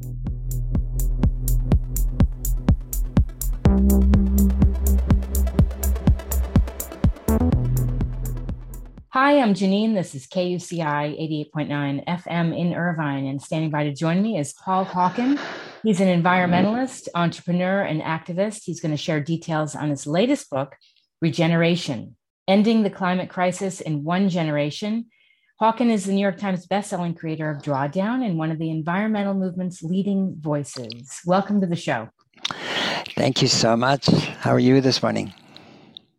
Hi, I'm Janine. This is KUCI 88.9 FM in Irvine, and standing by to join me is Paul Hawken. He's an environmentalist, entrepreneur, and activist. He's going to share details on his latest book, Regeneration Ending the Climate Crisis in One Generation. Hawken is the New York Times bestselling creator of Drawdown and one of the environmental movement's leading voices. Welcome to the show. Thank you so much. How are you this morning?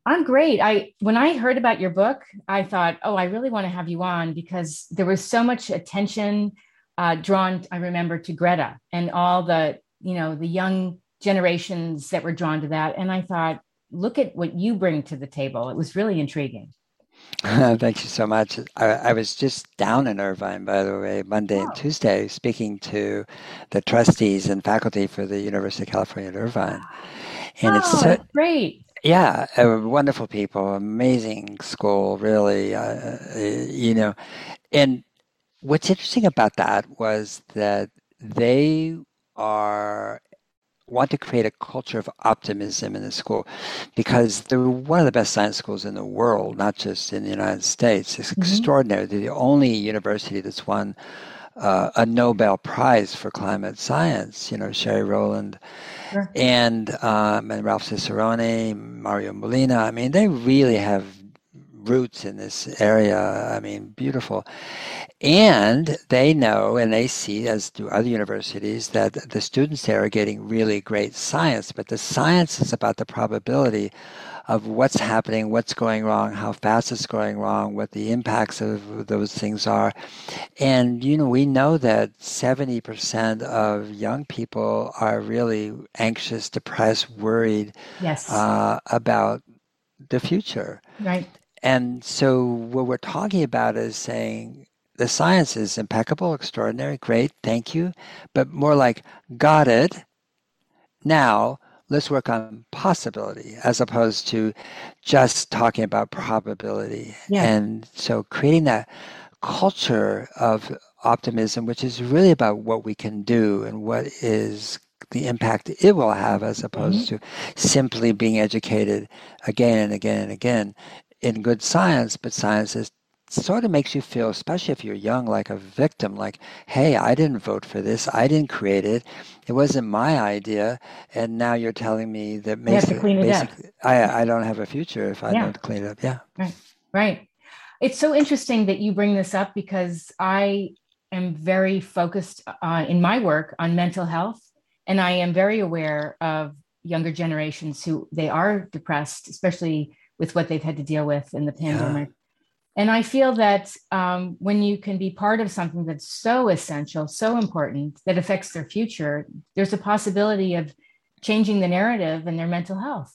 I'm great. I when I heard about your book, I thought, oh, I really want to have you on because there was so much attention uh, drawn. I remember to Greta and all the you know the young generations that were drawn to that, and I thought, look at what you bring to the table. It was really intriguing. Thank you so much. I, I, was just down in Irvine, by the way, Monday oh. and Tuesday, speaking to the trustees and faculty for the University of California at Irvine. And oh, it's so, great. Yeah, uh, wonderful people, amazing school, really. Uh, uh, you know, and what's interesting about that was that they are want to create a culture of optimism in the school because they're one of the best science schools in the world, not just in the United States. It's mm-hmm. extraordinary. They're the only university that's won uh, a Nobel Prize for climate science. You know, Sherry Rowland sure. and um, and Ralph Cicerone, Mario Molina. I mean, they really have roots in this area. I mean, beautiful. And they know and they see, as do other universities, that the students there are getting really great science. But the science is about the probability of what's happening, what's going wrong, how fast it's going wrong, what the impacts of those things are. And, you know, we know that 70% of young people are really anxious, depressed, worried yes. uh, about the future. Right. And so what we're talking about is saying the science is impeccable, extraordinary, great, thank you, but more like, got it. Now, let's work on possibility as opposed to just talking about probability. Yeah. And so creating that culture of optimism, which is really about what we can do and what is the impact it will have as opposed mm-hmm. to simply being educated again and again and again in good science, but science is sort of makes you feel, especially if you're young, like a victim. Like, hey, I didn't vote for this. I didn't create it. It wasn't my idea. And now you're telling me that basically, I, I don't have a future if I yeah. don't clean it up. Yeah. Right. Right. It's so interesting that you bring this up because I am very focused uh, in my work on mental health. And I am very aware of younger generations who they are depressed, especially with what they've had to deal with in the pandemic. Yeah and I feel that um, when you can be part of something that's so essential, so important, that affects their future, there's a possibility of changing the narrative and their mental health.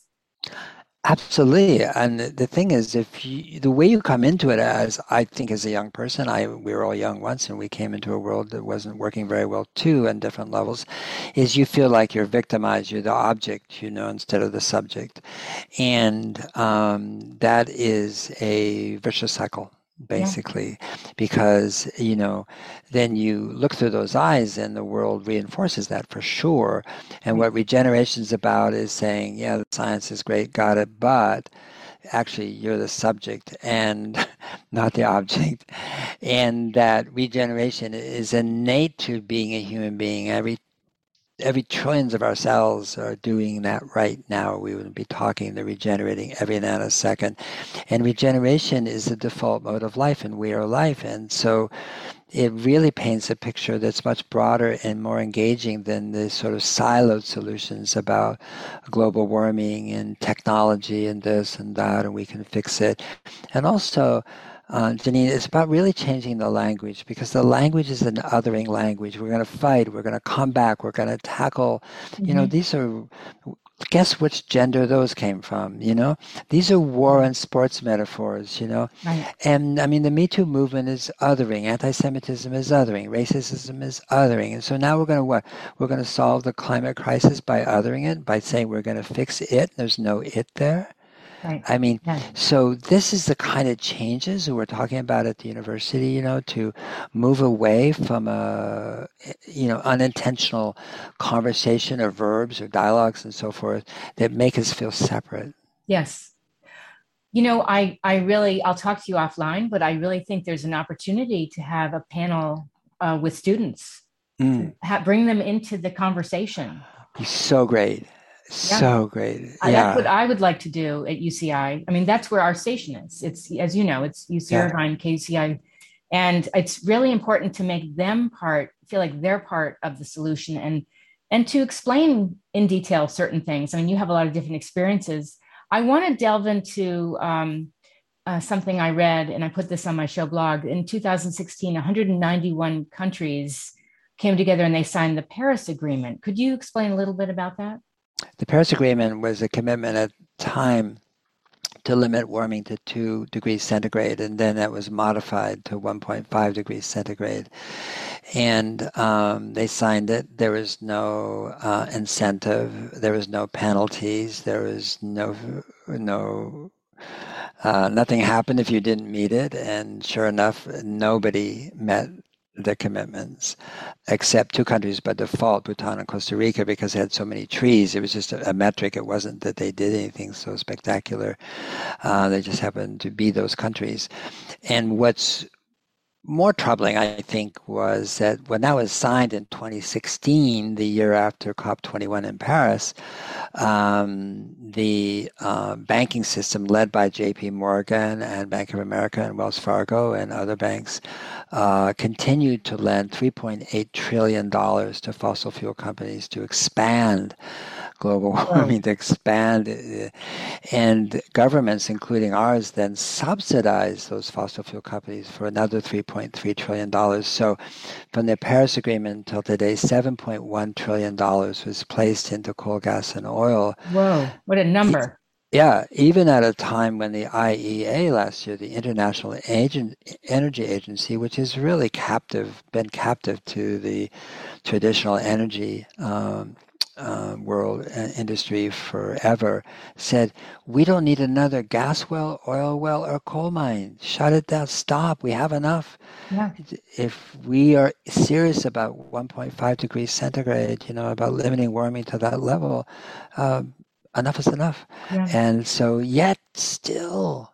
Absolutely, and the thing is, if you, the way you come into it, as I think, as a young person, I we were all young once, and we came into a world that wasn't working very well too, on different levels, is you feel like you're victimized, you're the object, you know, instead of the subject, and um, that is a vicious cycle basically yeah. because you know then you look through those eyes and the world reinforces that for sure. And what mm-hmm. regeneration is about is saying yeah the science is great got it but actually you're the subject and not the object. And that regeneration is innate to being a human being. Every every trillions of our cells are doing that right now. We wouldn't be talking, they're regenerating every nanosecond. And regeneration is the default mode of life, and we are life. And so it really paints a picture that's much broader and more engaging than the sort of siloed solutions about global warming and technology and this and that, and we can fix it. And also, uh, Janine, it's about really changing the language because the language is an othering language. We're going to fight. We're going to come back. We're going to tackle. Mm-hmm. You know, mm-hmm. these are. Guess which gender those came from? You know, these are war and sports metaphors. You know, right. and I mean the Me Too movement is othering. Anti-Semitism is othering. Racism is othering. And so now we're going to what? We're going to solve the climate crisis by othering it by saying we're going to fix it. There's no it there Right. I mean, yeah. so this is the kind of changes that we're talking about at the university, you know, to move away from a, you know, unintentional conversation or verbs or dialogues and so forth that make us feel separate. Yes. You know, I, I really, I'll talk to you offline, but I really think there's an opportunity to have a panel uh, with students, mm. ha- bring them into the conversation. So great. Yeah. So great. Yeah. That's what I would like to do at UCI. I mean, that's where our station is. It's, as you know, it's UC yeah. Irvine, KCI. And it's really important to make them part, feel like they're part of the solution and and to explain in detail certain things. I mean, you have a lot of different experiences. I want to delve into um, uh, something I read, and I put this on my show blog. In 2016, 191 countries came together and they signed the Paris Agreement. Could you explain a little bit about that? The Paris Agreement was a commitment at time to limit warming to 2 degrees centigrade, and then that was modified to 1.5 degrees centigrade. And um, they signed it. There was no uh, incentive, there was no penalties, there was no, no uh, nothing happened if you didn't meet it. And sure enough, nobody met the commitments, except two countries by default, Bhutan and Costa Rica, because they had so many trees. It was just a, a metric. It wasn't that they did anything so spectacular. Uh, they just happened to be those countries. And what's more troubling, I think, was that when that was signed in 2016, the year after COP21 in Paris, um, the uh, banking system led by JP Morgan and Bank of America and Wells Fargo and other banks uh, continued to lend $3.8 trillion to fossil fuel companies to expand global warming to expand. Uh, and governments, including ours, then subsidize those fossil fuel companies for another $3.3 trillion. So from the Paris Agreement until today, $7.1 trillion was placed into coal, gas, and oil. Whoa, what a number. Yeah, even at a time when the IEA last year, the International Agent, Energy Agency, which has really captive, been captive to the traditional energy um, uh, world uh, industry forever said, we don't need another gas well, oil well, or coal mine. Shut it down. Stop. We have enough. Yeah. If we are serious about 1.5 degrees centigrade, you know, about limiting warming to that level, uh, enough is enough. Yeah. And so, yet still,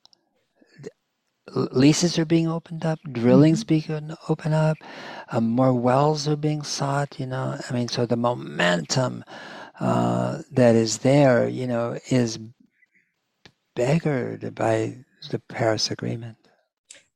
leases are being opened up, drilling's mm-hmm. being opened up, um, more wells are being sought. You know, I mean, so the momentum uh, that is there, you know, is beggared by the Paris Agreement.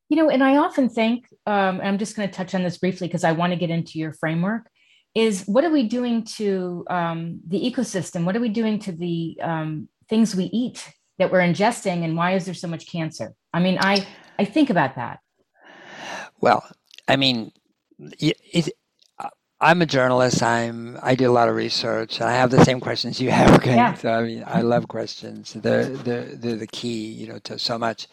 You know, and I often think, um, I'm just going to touch on this briefly because I want to get into your framework. Is what are we doing to um, the ecosystem? What are we doing to the um, things we eat that we're ingesting, and why is there so much cancer? I mean, I I think about that. Well, I mean, it, I'm a journalist. I'm I do a lot of research. And I have the same questions you have. Okay, yeah. so I mean, I love questions. They're they're they're the key, you know, to so much.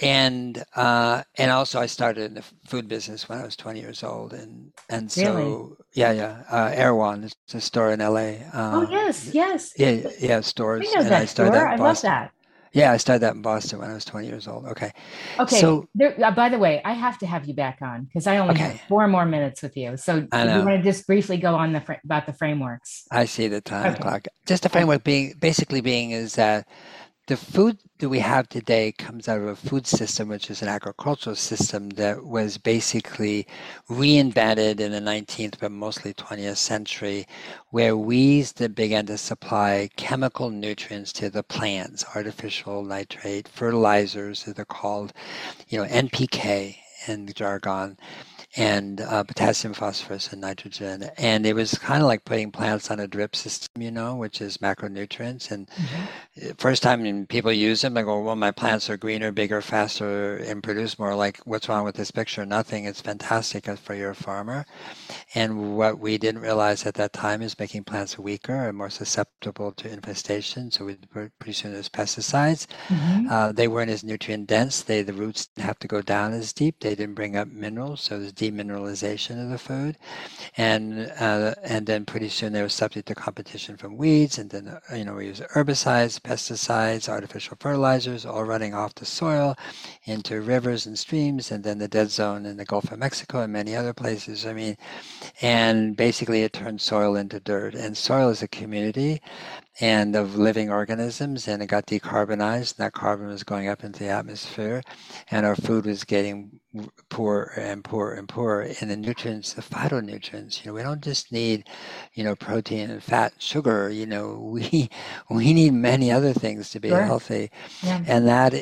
And uh, and also, I started in the food business when I was 20 years old, and and so really? yeah, yeah. Uh, Erewhon is a store in LA. Um, oh yes, yes. Yeah, yeah, stores. I know that I store. I love that. Yeah, I started that in Boston when I was 20 years old. Okay. Okay. So, there, uh, by the way, I have to have you back on because I only okay. have four more minutes with you. So, you want to just briefly go on the fr- about the frameworks? I see the time okay. clock. Just the framework being basically being is that the food that we have today comes out of a food system, which is an agricultural system that was basically reinvented in the 19th, but mostly 20th century, where we began to supply chemical nutrients to the plants, artificial nitrate, fertilizers, that are called, you know, NPK in the jargon and uh, potassium, phosphorus, and nitrogen. And it was kind of like putting plants on a drip system, you know, which is macronutrients. And mm-hmm. first time people use them, I go, well, my plants are greener, bigger, faster, and produce more. Like, what's wrong with this picture? Nothing. It's fantastic for your farmer. And what we didn't realize at that time is making plants weaker and more susceptible to infestation. So we pretty soon there's pesticides. Mm-hmm. Uh, they weren't as nutrient dense. They the roots didn't have to go down as deep. They didn't bring up minerals, so was demineralization of the food, and uh, and then pretty soon they were subject to competition from weeds, and then uh, you know we use herbicides, pesticides, artificial fertilizers, all running off the soil into rivers and streams, and then the dead zone in the Gulf of Mexico and many other places. I mean, and basically it turned soil into dirt, and soil is a community and of living organisms and it got decarbonized and that carbon was going up into the atmosphere and our food was getting poorer and poorer and poorer and the nutrients the phytonutrients you know we don't just need you know protein and fat and sugar you know we we need many other things to be sure. healthy yeah. and that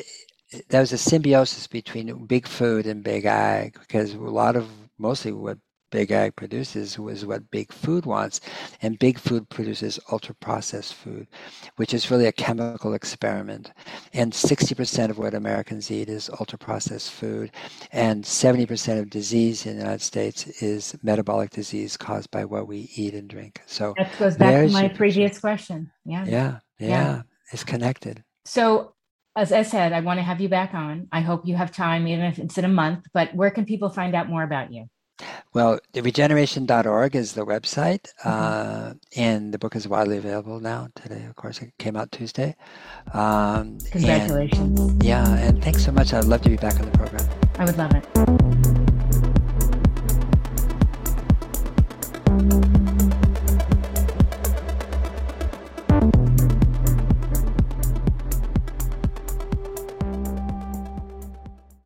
that was a symbiosis between big food and big ag because a lot of mostly what big ag produces was what big food wants. And big food produces ultra processed food, which is really a chemical experiment. And 60% of what Americans eat is ultra processed food. And 70% of disease in the United States is metabolic disease caused by what we eat and drink. So that goes back to my previous question. Yeah. yeah. Yeah. Yeah. It's connected. So as I said, I want to have you back on. I hope you have time, even if it's in a month. But where can people find out more about you? Well, regeneration.org is the website, mm-hmm. uh, and the book is widely available now. Today, of course, it came out Tuesday. Um, Congratulations. And, yeah, and thanks so much. I'd love to be back on the program. I would love it.